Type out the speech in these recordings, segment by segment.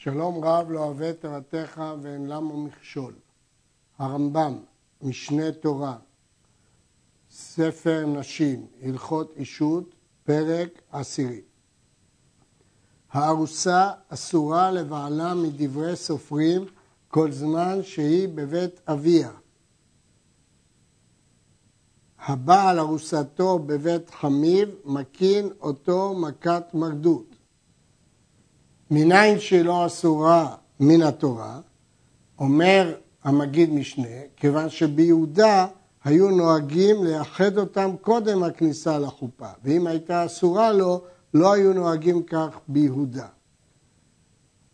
שלום רב לא אוהב תורתך ואין למה מכשול. הרמב"ם, משנה תורה, ספר נשים, הלכות אישות, פרק עשירי. הארוסה אסורה לבעלה מדברי סופרים כל זמן שהיא בבית אביה. הבעל ארוסתו בבית חמיו מקין אותו מכת מרדות. מניין שלא אסורה מן התורה, אומר המגיד משנה, כיוון שביהודה היו נוהגים לייחד אותם קודם הכניסה לחופה, ואם הייתה אסורה לו, לא היו נוהגים כך ביהודה.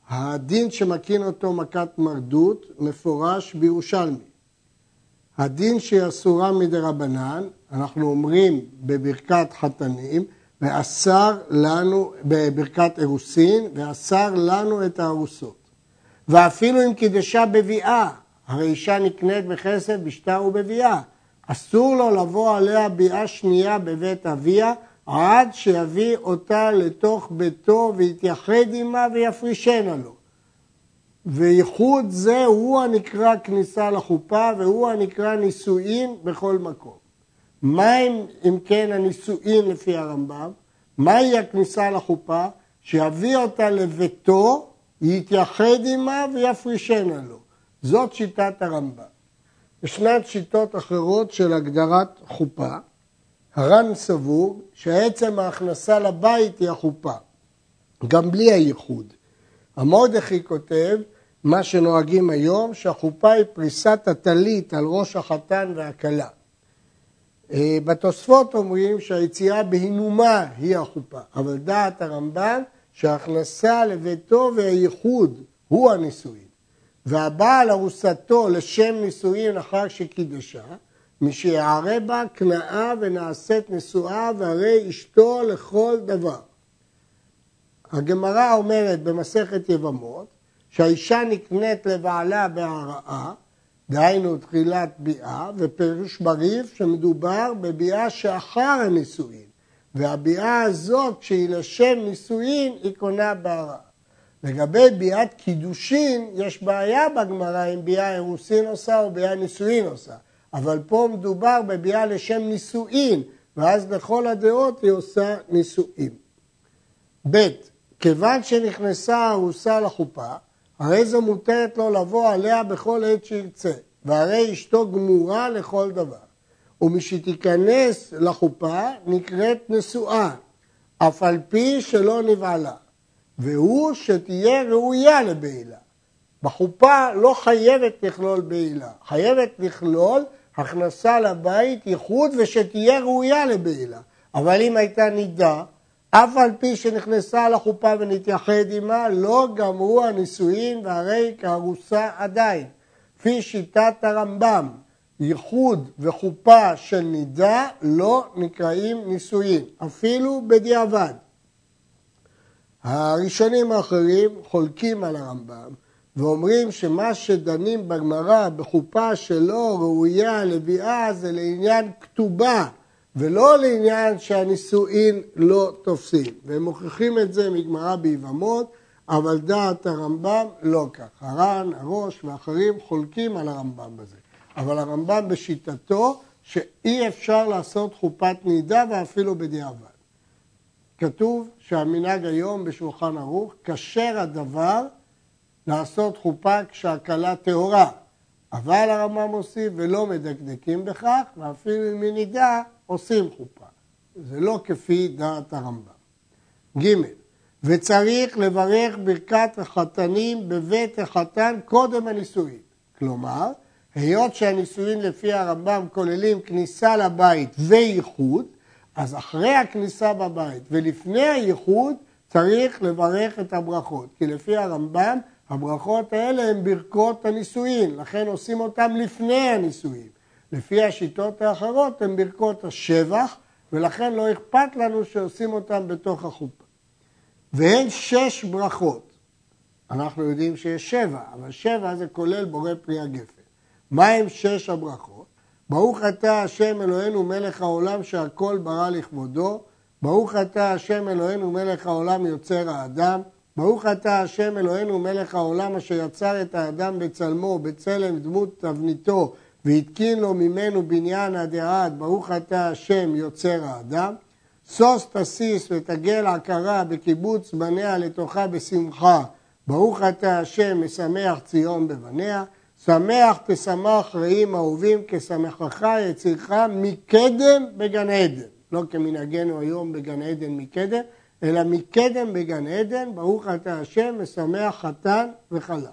הדין שמקין אותו מכת מרדות מפורש בירושלמי. הדין שהיא אסורה מדי רבנן, אנחנו אומרים בברכת חתנים, ואסר לנו, בברכת אירוסין, ואסר לנו את הארוסות. ואפילו אם קידשה בביאה, הרי אישה נקנית בכסף בשטר ובביאה, אסור לו לבוא עליה ביאה שנייה בבית אביה, עד שיביא אותה לתוך ביתו ויתייחד עמה ויפרישנה לו. וייחוד זה הוא הנקרא כניסה לחופה והוא הנקרא נישואין בכל מקום. מהם אם כן הנישואין לפי הרמב"ם? מהי הכניסה לחופה? שיביא אותה לביתו, יתייחד עמה ויפרישנה לו. זאת שיטת הרמב"ם. ישנן שיטות אחרות של הגדרת חופה. הר"ן סבור שעצם ההכנסה לבית היא החופה, גם בלי הייחוד. המורדכי כותב, מה שנוהגים היום, שהחופה היא פריסת הטלית על ראש החתן והכלה. אה, בתוספות אומרים שהיציאה בהינומה היא החופה, אבל דעת הרמב"ן שההכנסה לביתו והייחוד הוא הנישואין. והבעל ארוסתו לשם נישואין אחר שקידשה, שיערה בה כנאה ונעשית נשואה והרי אשתו לכל דבר. הגמרא אומרת במסכת יבמות שהאישה נקנית לבעלה בהרעה דהיינו תחילת ביאה, ופירוש בריף שמדובר בביאה שאחר הנישואין, והביאה הזאת, כשהיא לשם נישואין, היא קונה בהרעה. לגבי ביאת קידושין, יש בעיה בגמרא אם ביאה אירוסין עושה או ביאה נישואין עושה, אבל פה מדובר בביאה לשם נישואין, ואז לכל הדעות היא עושה נישואין. ב. כיוון שנכנסה הארוסה לחופה, הרי זו מותרת לו לבוא עליה בכל עת שירצה, והרי אשתו גמורה לכל דבר. ומשתיכנס לחופה נקראת נשואה, אף על פי שלא נבעלה, והוא שתהיה ראויה לבעילה. בחופה לא חייבת לכלול בעילה, חייבת לכלול הכנסה לבית, ייחוד ושתהיה ראויה לבעילה. אבל אם הייתה נידה, אף על פי שנכנסה לחופה ונתייחד עמה, לא גמרו הנישואין והרי כארוסה עדיין. לפי שיטת הרמב"ם, ייחוד וחופה של נידה לא נקראים נישואין, אפילו בדיעבד. הראשונים האחרים חולקים על הרמב"ם ואומרים שמה שדנים בגמרא בחופה שלא ראויה לביאה זה לעניין כתובה ולא לעניין שהנישואין לא תופסים. והם מוכיחים את זה מגמרא ביבמות, אבל דעת הרמב"ם לא כך. הר"ן, הראש ואחרים חולקים על הרמב"ם בזה. אבל הרמב"ם בשיטתו שאי אפשר לעשות חופת נידה ואפילו בדיעבד. כתוב שהמנהג היום בשולחן ערוך, כשר הדבר לעשות חופה כשהכלה טהורה. אבל הרמב"ם מוסיף ולא מדקדקים בכך, ואפילו אם היא נידה עושים חופה. זה לא כפי דעת הרמב"ם. ג. וצריך לברך ברכת החתנים בבית החתן קודם הנישואין. כלומר, היות שהנישואין לפי הרמב"ם כוללים כניסה לבית וייחוד, אז אחרי הכניסה בבית ולפני הייחוד צריך לברך את הברכות. כי לפי הרמב"ם הברכות האלה הן ברכות הנישואין, לכן עושים אותן לפני הנישואין. לפי השיטות האחרות הן ברכות השבח, ולכן לא אכפת לנו שעושים אותן בתוך החופה. והן שש ברכות. אנחנו יודעים שיש שבע, אבל שבע זה כולל בורא פרי הגפן. מהם שש הברכות? ברוך אתה השם אלוהינו מלך העולם שהכל ברא לכבודו, ברוך אתה השם אלוהינו מלך העולם יוצר האדם, ברוך אתה השם אלוהינו מלך העולם אשר יצר את האדם בצלמו, בצלם דמות תבניתו, והתקין לו ממנו בניין עד עד, ברוך אתה השם יוצר האדם. סוס תסיס ותגל עקרה בקיבוץ בניה לתוכה בשמחה, ברוך אתה השם משמח ציון בבניה. שמח תשמח רעים אהובים כשמחך יצירך מקדם בגן עדן. לא כמנהגנו היום בגן עדן מקדם, אלא מקדם בגן עדן, ברוך אתה השם, משמח חתן וכלה.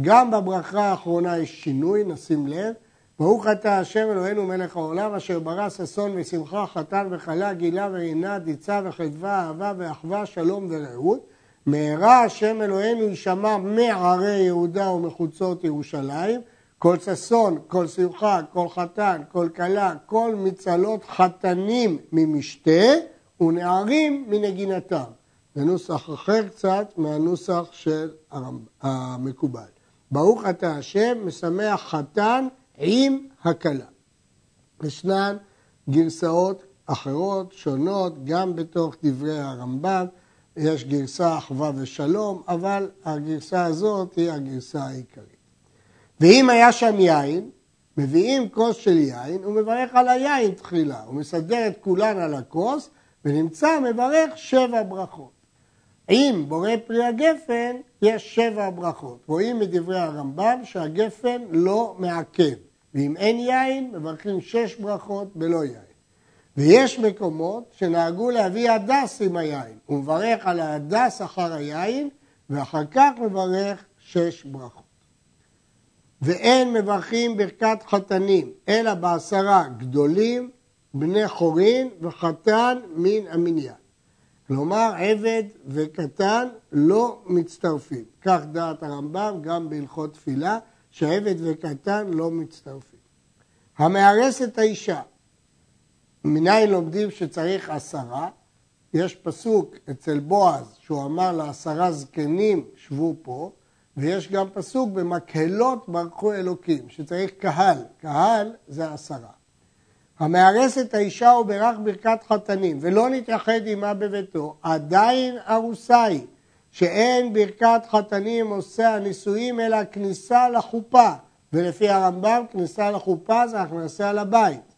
גם בברכה האחרונה יש שינוי, נשים לב. ברוך אתה השם אלוהינו מלך העולם, אשר ברא ששון ושמחה, חתן וכלה, גילה ורינה, דיצה וחדווה, אהבה ואחווה, שלום ורעות. מהרה השם אלוהינו יישמע מערי יהודה ומחוצות ירושלים, כל ששון, כל שמחה, כל חתן, כל כלה, כל מצלות חתנים ממשתה ונערים מנגינתם. זה נוסח אחר קצת מהנוסח של המקובל. ברוך אתה השם, משמח חתן עם הכלה. ישנן גרסאות אחרות, שונות, גם בתוך דברי הרמב"ם. יש גרסה אחווה ושלום, אבל הגרסה הזאת היא הגרסה העיקרית. ואם היה שם יין, מביאים כוס של יין, הוא מברך על היין תחילה, הוא מסדר את כולן על הכוס, ונמצא מברך שבע ברכות. אם בורא פרי הגפן, יש שבע ברכות. רואים מדברי הרמב"ם שהגפן לא מעכב, ואם אין יין, מברכים שש ברכות בלא יין. ויש מקומות שנהגו להביא הדס עם היין. הוא מברך על ההדס אחר היין, ואחר כך מברך שש ברכות. ואין מברכים ברכת חתנים, אלא בעשרה גדולים, בני חורין וחתן מן המניין. כלומר, עבד וקטן לא מצטרפים. כך דעת הרמב"ם גם בהלכות תפילה, שעבד וקטן לא מצטרפים. המארס את האישה מניין לומדים שצריך עשרה? יש פסוק אצל בועז שהוא אמר לעשרה זקנים שבו פה, ויש גם פסוק במקהלות ברכו אלוקים, שצריך קהל, קהל זה עשרה. המארס את האישה הוא ברך ברכת חתנים ולא נתייחד עמה בביתו, עדיין ארוסה היא, שאין ברכת חתנים עושה הנישואים אלא כניסה לחופה, ולפי הרמב"ם כניסה לחופה זה הכנסה לבית.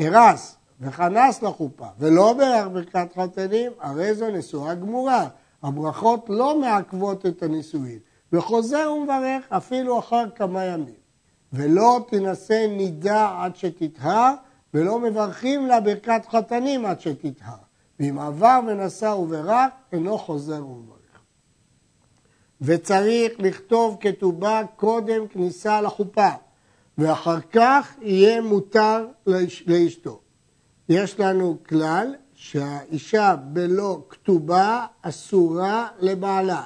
ארס, וכנס לחופה, ולא ברך ברכת חתנים, הרי זו נשואה גמורה. הברכות לא מעכבות את הנישואין, וחוזר ומברך אפילו אחר כמה ימים. ולא תינשא נידה עד שתטהר, ולא מברכים לה ברכת חתנים עד שתטהר. ואם עבר ונשא וברך, אינו חוזר ומברך. וצריך לכתוב כתובה קודם כניסה לחופה, ואחר כך יהיה מותר לאשתו. יש לנו כלל שהאישה בלא כתובה אסורה לבעלה,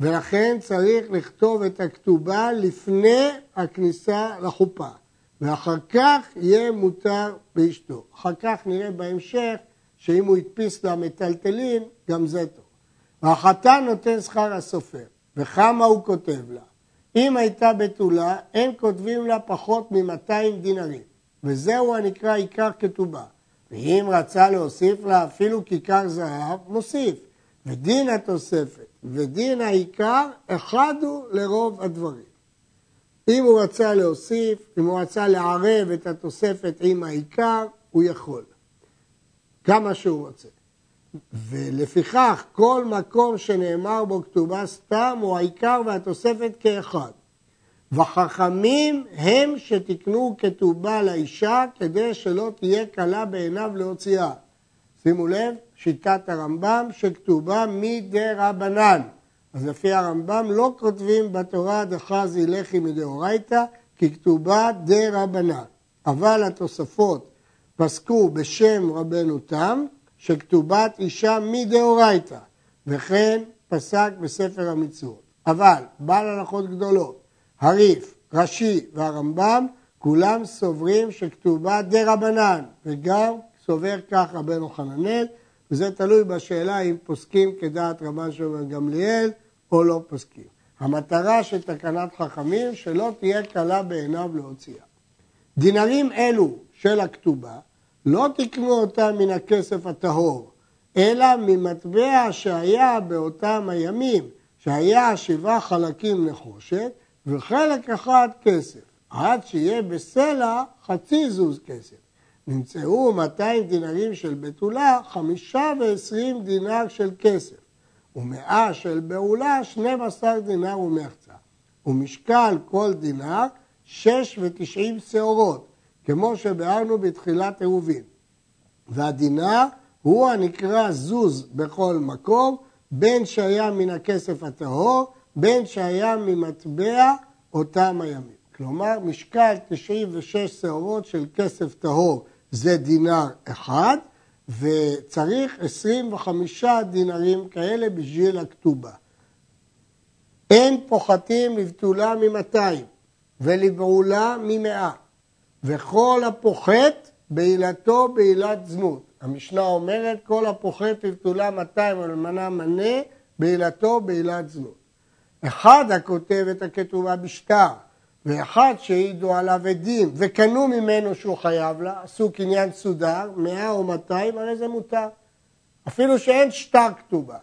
ולכן צריך לכתוב את הכתובה לפני הכניסה לחופה, ואחר כך יהיה מותר באשתו. אחר כך נראה בהמשך שאם הוא הדפיס לה מטלטלין, גם זה טוב. והחתן נותן שכר הסופר, וכמה הוא כותב לה. אם הייתה בתולה, אין כותבים לה פחות מ-200 דינרים. וזהו הנקרא עיקר כתובה. ואם רצה להוסיף לה אפילו כיכר זהב, מוסיף. ודין התוספת ודין העיקר, אחד הוא לרוב הדברים. אם הוא רצה להוסיף, אם הוא רצה לערב את התוספת עם העיקר, הוא יכול. כמה שהוא רוצה. ולפיכך, כל מקום שנאמר בו כתובה סתם, הוא העיקר והתוספת כאחד. וחכמים הם שתקנו כתובה לאישה כדי שלא תהיה קלה בעיניו להוציאה. שימו לב, שיטת הרמב"ם שכתובה מדי רבנן. אז לפי הרמב"ם לא כותבים בתורה דחזי לחי מדאורייתא, כי כתובה די רבנן. אבל התוספות פסקו בשם רבנו תם, שכתובת אישה מדאורייתא, וכן פסק בספר המצוות. אבל בעל הלכות גדולות הריף, רש"י והרמב"ם, כולם סוברים שכתובה דה רבנן, וגם סובר כך רבנו חננאל, וזה תלוי בשאלה אם פוסקים כדעת רבן שמעון גמליאל או לא פוסקים. המטרה של תקנת חכמים שלא תהיה קלה בעיניו להוציאה. דינרים אלו של הכתובה, לא תקנו אותם מן הכסף הטהור, אלא ממטבע שהיה באותם הימים, שהיה שבעה חלקים נחושת וחלק אחד כסף, עד שיהיה בסלע חצי זוז כסף. נמצאו 200 דינרים של בתולה, חמישה ועשרים דינר של כסף, ומאה של בעולה, 12 דינר ומחצה. ומשקל כל דינר, שש ותשעים שעורות, כמו שביארנו בתחילת עירובין. והדינר הוא הנקרא זוז בכל מקום, בין שהיה מן הכסף הטהור, בין שהיה ממטבע אותם הימים. כלומר, משקל 96 שעורות של כסף טהור זה דינר אחד, וצריך 25 דינרים כאלה בשביל הכתובה. אין פוחתים לבתולה ממאתיים ולבעולה ממאה, וכל הפוחת בעילתו בעילת זנות. המשנה אומרת, כל הפוחת לבתולה 200 ולמנה מנה, בעילתו בעילת זנות. אחד הכותב את הכתובה בשטר, ואחד שהעידו עליו עדים וקנו ממנו שהוא חייב לה, עשו קניין סודר, מאה או מאתיים, הרי זה מותר. אפילו שאין שטר כתובה,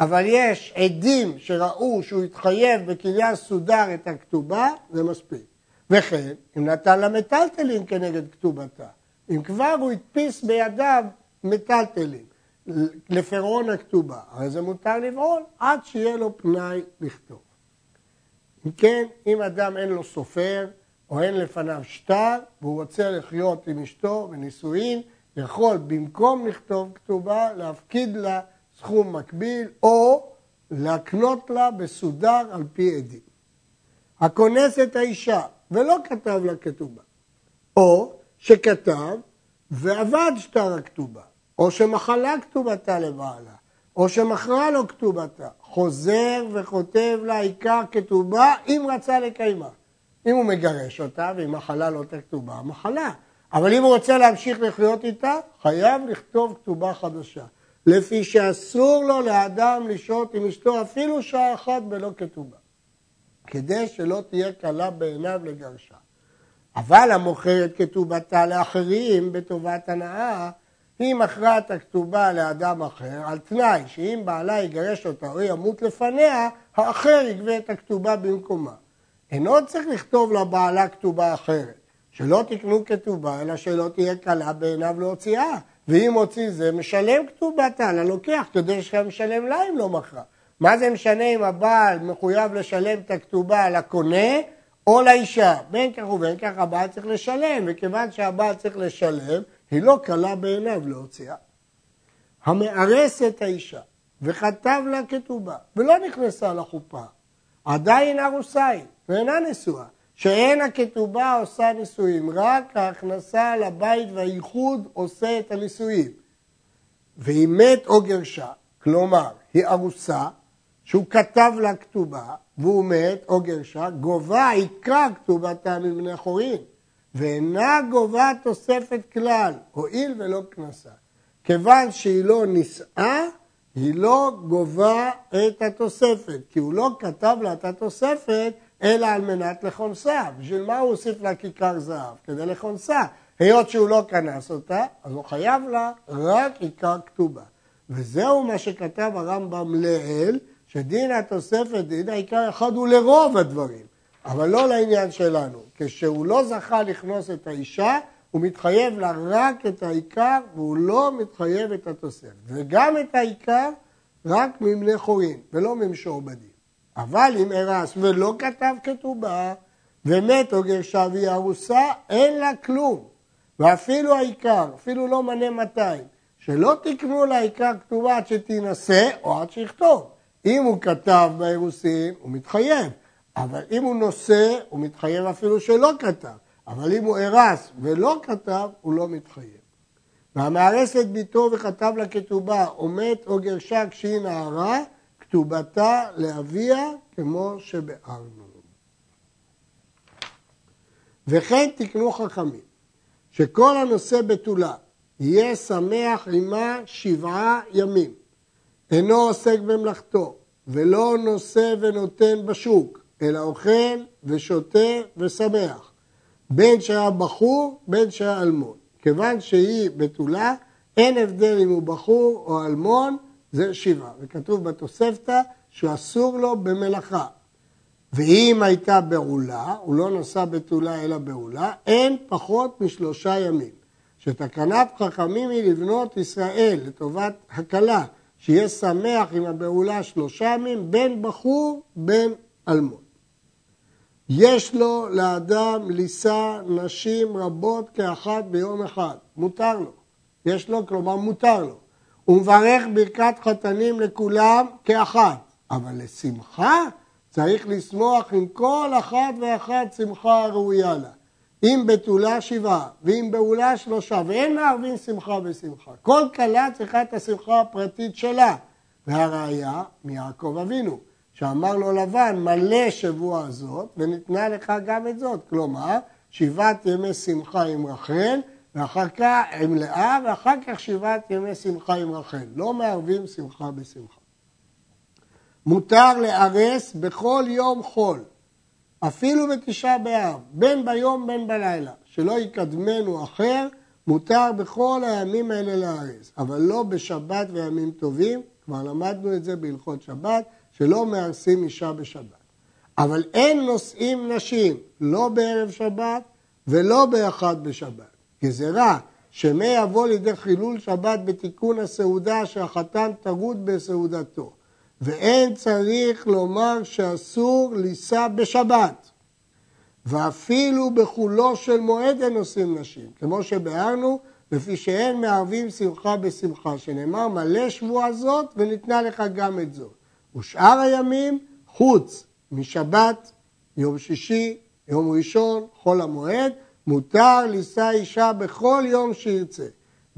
אבל יש עדים שראו שהוא התחייב בקניין סודר את הכתובה, זה מספיק. וכן, אם נתן לה מטלטלין כנגד כתובתה, אם כבר הוא הדפיס בידיו מטלטלין לפירעון הכתובה, הרי זה מותר לבעול עד שיהיה לו פנאי לכתוב. אם כן, אם אדם אין לו סופר, או אין לפניו שטר, והוא רוצה לחיות עם אשתו בנישואין, יכול במקום לכתוב כתובה, להפקיד לה סכום מקביל, או להקנות לה בסודר על פי עדים. הכונס את האישה ולא כתב לה כתובה, או שכתב ועבד שטר הכתובה, או שמחלה כתובתה לבעלה, או שמכרה לו כתובתה, חוזר וכותב לה עיקר כתובה אם רצה לקיימה. אם הוא מגרש אותה והיא מחלה לא כתובה, מחלה. אבל אם הוא רוצה להמשיך לחיות איתה, חייב לכתוב כתובה חדשה. לפי שאסור לו לאדם לשהות עם אשתו אפילו שעה אחת בלא כתובה. כדי שלא תהיה קלה בעיניו לגרשה. אבל המוכרת כתובתה לאחרים בטובת הנאה, היא מכרה את הכתובה לאדם אחר על תנאי שאם בעלה יגרש אותה או ימות לפניה, האחר יגבה את הכתובה במקומה. אינו צריך לכתוב לבעלה כתובה אחרת, שלא תקנו כתובה, אלא שלא תהיה קלה בעיניו להוציאה. ואם הוציא זה, משלם כתובתה ללוקח, כדי משלם לה אם לא מכרה. מה זה משנה אם הבעל מחויב לשלם את הכתובה לקונה או לאישה? בין כך ובין כך הבעל צריך לשלם, וכיוון שהבעל צריך לשלם, היא לא קלה בעיניו להוציאה. המארס את האישה וכתב לה כתובה ולא נכנסה לחופה, עדיין ארוסה היא ואינה נשואה, שאין הכתובה עושה נישואים, רק ההכנסה לבית והייחוד עושה את הנישואים. והיא מת או גרשה, כלומר, היא ארוסה, שהוא כתב לה כתובה, והוא מת או גרשה, גובה עיקר כתובתה מבני חורין. ואינה גובה תוספת כלל, הואיל ולא קנסה. כיוון שהיא לא נישאה, היא לא גובה את התוספת, כי הוא לא כתב לה את התוספת, אלא על מנת לכונסה. בשביל מה הוא הוסיף לה כיכר זהב? כדי לכונסה. היות שהוא לא כנס אותה, אז הוא חייב לה רק עיקר כתובה. וזהו מה שכתב הרמב"ם לעיל, שדין התוספת, דין העיקר אחד הוא לרוב הדברים. אבל לא לעניין שלנו. כשהוא לא זכה לכנוס את האישה, הוא מתחייב לה רק את העיקר, והוא לא מתחייב את התוספת. וגם את העיקר רק מבני חורין, ולא ממשועבדים. אבל אם ארס ולא כתב כתובה, ומת או גרשה והיא ארוסה, אין לה כלום. ואפילו העיקר, אפילו לא מנה 200, שלא תקנו לעיקר כתובה עד שתינשא או עד שיכתוב. אם הוא כתב באירוסין, הוא מתחייב. אבל אם הוא נושא, הוא מתחייב אפילו שלא כתב. אבל אם הוא הרס ולא כתב, הוא לא מתחייב. והמארס את ביתו וכתב לה כתובה, או מת או גרשה כשהיא נערה, כתובתה לאביה כמו שבארנו. וכן תקנו חכמים, שכל הנושא בתולה יהיה שמח עמה שבעה ימים, אינו עוסק במלאכתו, ולא נושא ונותן בשוק, אלא אוכל ושותה ושמח, בין שהיה בחור, בין שהיה אלמון. כיוון שהיא בתולה, אין הבדל אם הוא בחור או אלמון, זה שבעה. וכתוב בתוספתא שאסור לו במלאכה. ואם הייתה בעולה, הוא לא נשא בתולה אלא בעולה, אין פחות משלושה ימים. שתקנת חכמים היא לבנות ישראל לטובת הקלה, שיהיה שמח עם הבעולה שלושה ימים, בין בחור בין אלמון. יש לו לאדם לישא נשים רבות כאחת ביום אחד, מותר לו. יש לו, כלומר מותר לו. הוא מברך ברכת חתנים לכולם כאחת, אבל לשמחה צריך לשמוח עם כל אחת ואחת שמחה הראויה לה. אם בתולה שבעה, ואם בעולה שלושה, ואין מערבים שמחה בשמחה. כל כלה צריכה את השמחה הפרטית שלה. והראיה מיעקב אבינו, שאמר לו לבן, מלא שבוע הזאת, וניתנה לך גם את זאת. כלומר, שבעת ימי שמחה עם רחל, ואחר כך עם לאה, ואחר כך שבעת ימי שמחה עם רחל. לא מערבים שמחה בשמחה. מותר לארס בכל יום חול, אפילו בתשעה באב, בין ביום בין בלילה, שלא יקדמנו אחר, מותר בכל הימים האלה לארס, אבל לא בשבת וימים טובים, כבר למדנו את זה בהלכות שבת, שלא מארסים אישה בשבת. אבל אין נושאים נשים, לא בערב שבת ולא באחד בשבת. גזירה שמי יבוא לידי חילול שבת בתיקון הסעודה שהחתן טרוד בסעודתו. ואין צריך לומר שאסור לישא בשבת. ואפילו בחולו של מועד אין עושים נשים, כמו שביארנו, לפי שאין מערבים שמחה בשמחה, שנאמר מלא שבועה זאת וניתנה לך גם את זאת. ושאר הימים חוץ משבת, יום שישי, יום ראשון, חול המועד, מותר לישא אישה בכל יום שירצה.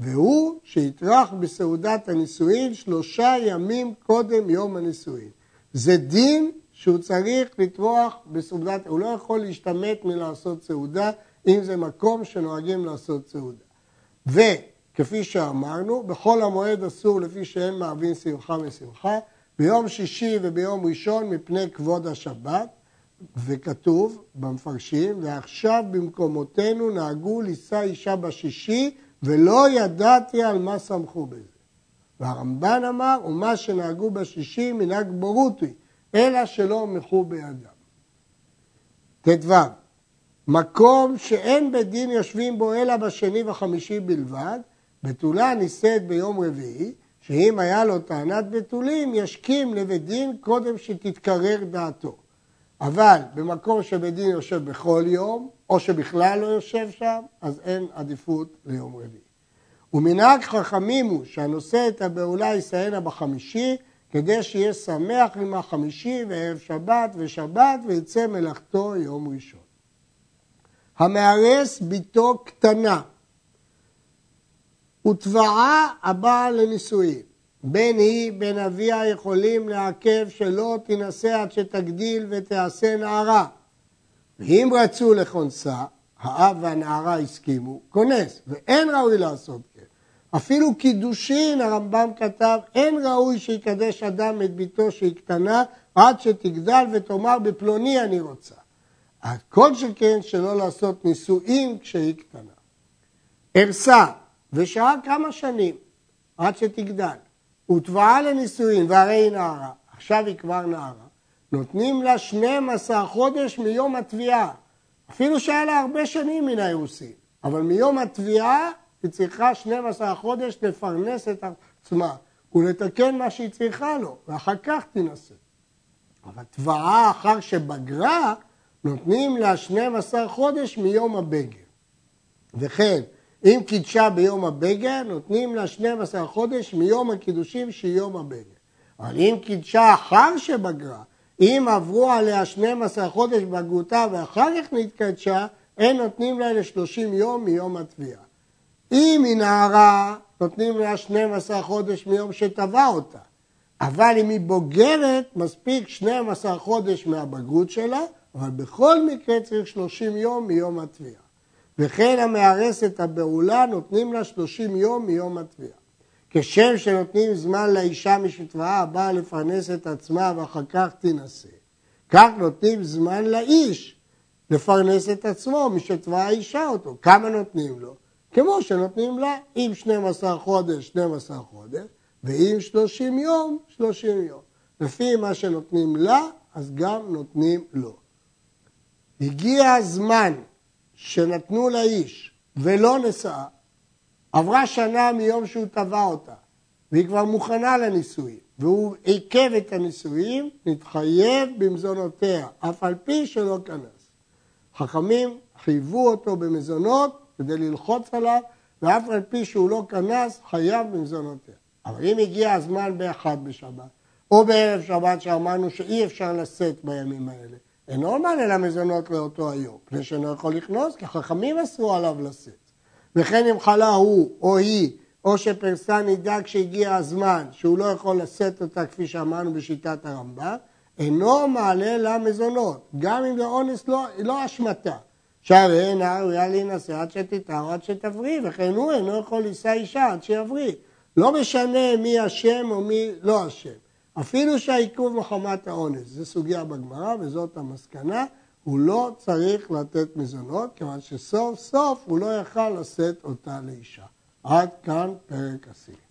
והוא שיטרח בסעודת הנישואין שלושה ימים קודם יום הנישואין. זה דין שהוא צריך לטרוח בסעודת, הוא לא יכול להשתמט מלעשות סעודה, אם זה מקום שנוהגים לעשות סעודה. וכפי שאמרנו, בכל המועד אסור לפי שאין מעבין שמחה משמחה, ביום שישי וביום ראשון מפני כבוד השבת, וכתוב במפרשים, ועכשיו במקומותינו נהגו לישא אישה בשישי ולא ידעתי על מה סמכו בזה. והרמב"ן אמר, ומה שנהגו בשישי מנהג בורות היא, אלא שלא מחו בידם. ט"ו מקום שאין בית דין יושבים בו אלא בשני וחמישי בלבד, בתולה נישאת ביום רביעי, שאם היה לו טענת בתולים, ישכים לבית דין קודם שתתקרר דעתו. אבל במקום שבית דין יושב בכל יום, או שבכלל לא יושב שם, אז אין עדיפות ליום רביעי. ומנהג חכמים הוא שהנושא את הבעולה יסיינה בחמישי, כדי שיהיה שמח עם החמישי וערב שבת ושבת ויצא מלאכתו יום ראשון. המארס ביתו קטנה ותבעה הבעל לנישואין. בין היא בין אביה יכולים לעכב שלא תינשא עד שתגדיל ותעשה נערה. ואם רצו לכונסה, האב והנערה הסכימו, כונס, ואין ראוי לעשות כן. אפילו קידושין, הרמב"ם כתב, אין ראוי שיקדש אדם את ביתו שהיא קטנה, עד שתגדל ותאמר בפלוני אני רוצה. כל שכן שלא לעשות נישואים כשהיא קטנה. ארסה, ושהה כמה שנים, עד שתגדל. הותבעה לנישואין, והרי היא נערה, עכשיו היא כבר נערה, נותנים לה 12 חודש מיום התביעה, אפילו שהיה לה הרבה שנים מן האירוסין, אבל מיום התביעה היא צריכה 12 חודש לפרנס את עצמה ולתקן מה שהיא צריכה לו, ואחר כך תינשא. אבל תבעה אחר שבגרה, נותנים לה 12 חודש מיום הבגר. וכן, אם קידשה ביום הבגר, נותנים לה 12 חודש מיום הקידושים שהיא יום הבגר. אבל אם קידשה אחר שבגרה, אם עברו עליה 12 חודש בגרותה ואחר כך נתקדשה, אין נותנים לה ל-30 יום מיום התביעה. אם היא נערה, נותנים לה 12 חודש מיום שטבע אותה. אבל אם היא בוגרת, מספיק 12 חודש מהבגרות שלה, אבל בכל מקרה צריך 30 יום מיום התביעה. וכן המארסת הבעולה נותנים לה 30 יום מיום התביעה. כשם שנותנים זמן לאישה משתוואה הבאה לפרנס את עצמה ואחר כך תינשא, כך נותנים זמן לאיש לפרנס את עצמו משתוואה אישה אותו. כמה נותנים לו? כמו שנותנים לה, אם 12 חודש, 12 חודש, ואם 30 יום, 30 יום. לפי מה שנותנים לה, אז גם נותנים לו. הגיע הזמן שנתנו לאיש ולא נשאה, עברה שנה מיום שהוא טבע אותה, והיא כבר מוכנה לנישואים, והוא עיכב את הנישואים, נתחייב במזונותיה, אף על פי שלא כנס. חכמים חייבו אותו במזונות כדי ללחוץ עליו, ואף על פי שהוא לא כנס, חייב במזונותיה. אבל אם הגיע הזמן באחד בשבת, או בערב שבת שאמרנו שאי אפשר לשאת בימים האלה, אינו מעלה למזונות לאותו היום, מפני שאינו יכול לכנוס, כי חכמים אסרו עליו לשאת. וכן אם חלה הוא או היא, או שפרסה נידה כשהגיע הזמן, שהוא לא יכול לשאת אותה כפי שאמרנו בשיטת הרמב"ם, אינו מעלה למזונות, גם אם זה אונס לא, לא אשמתה. שהרי אינה ראויה להינשא עד או עד שתבריא, וכן הוא אינו יכול לישא אישה עד שיבריא. לא משנה מי אשם או מי לא אשם. אפילו שהעיכוב מחמת האונס, זו סוגיה בגמרא וזאת המסקנה, הוא לא צריך לתת מזונות, כיוון שסוף סוף הוא לא יכל לשאת אותה לאישה. עד כאן פרק עשירי.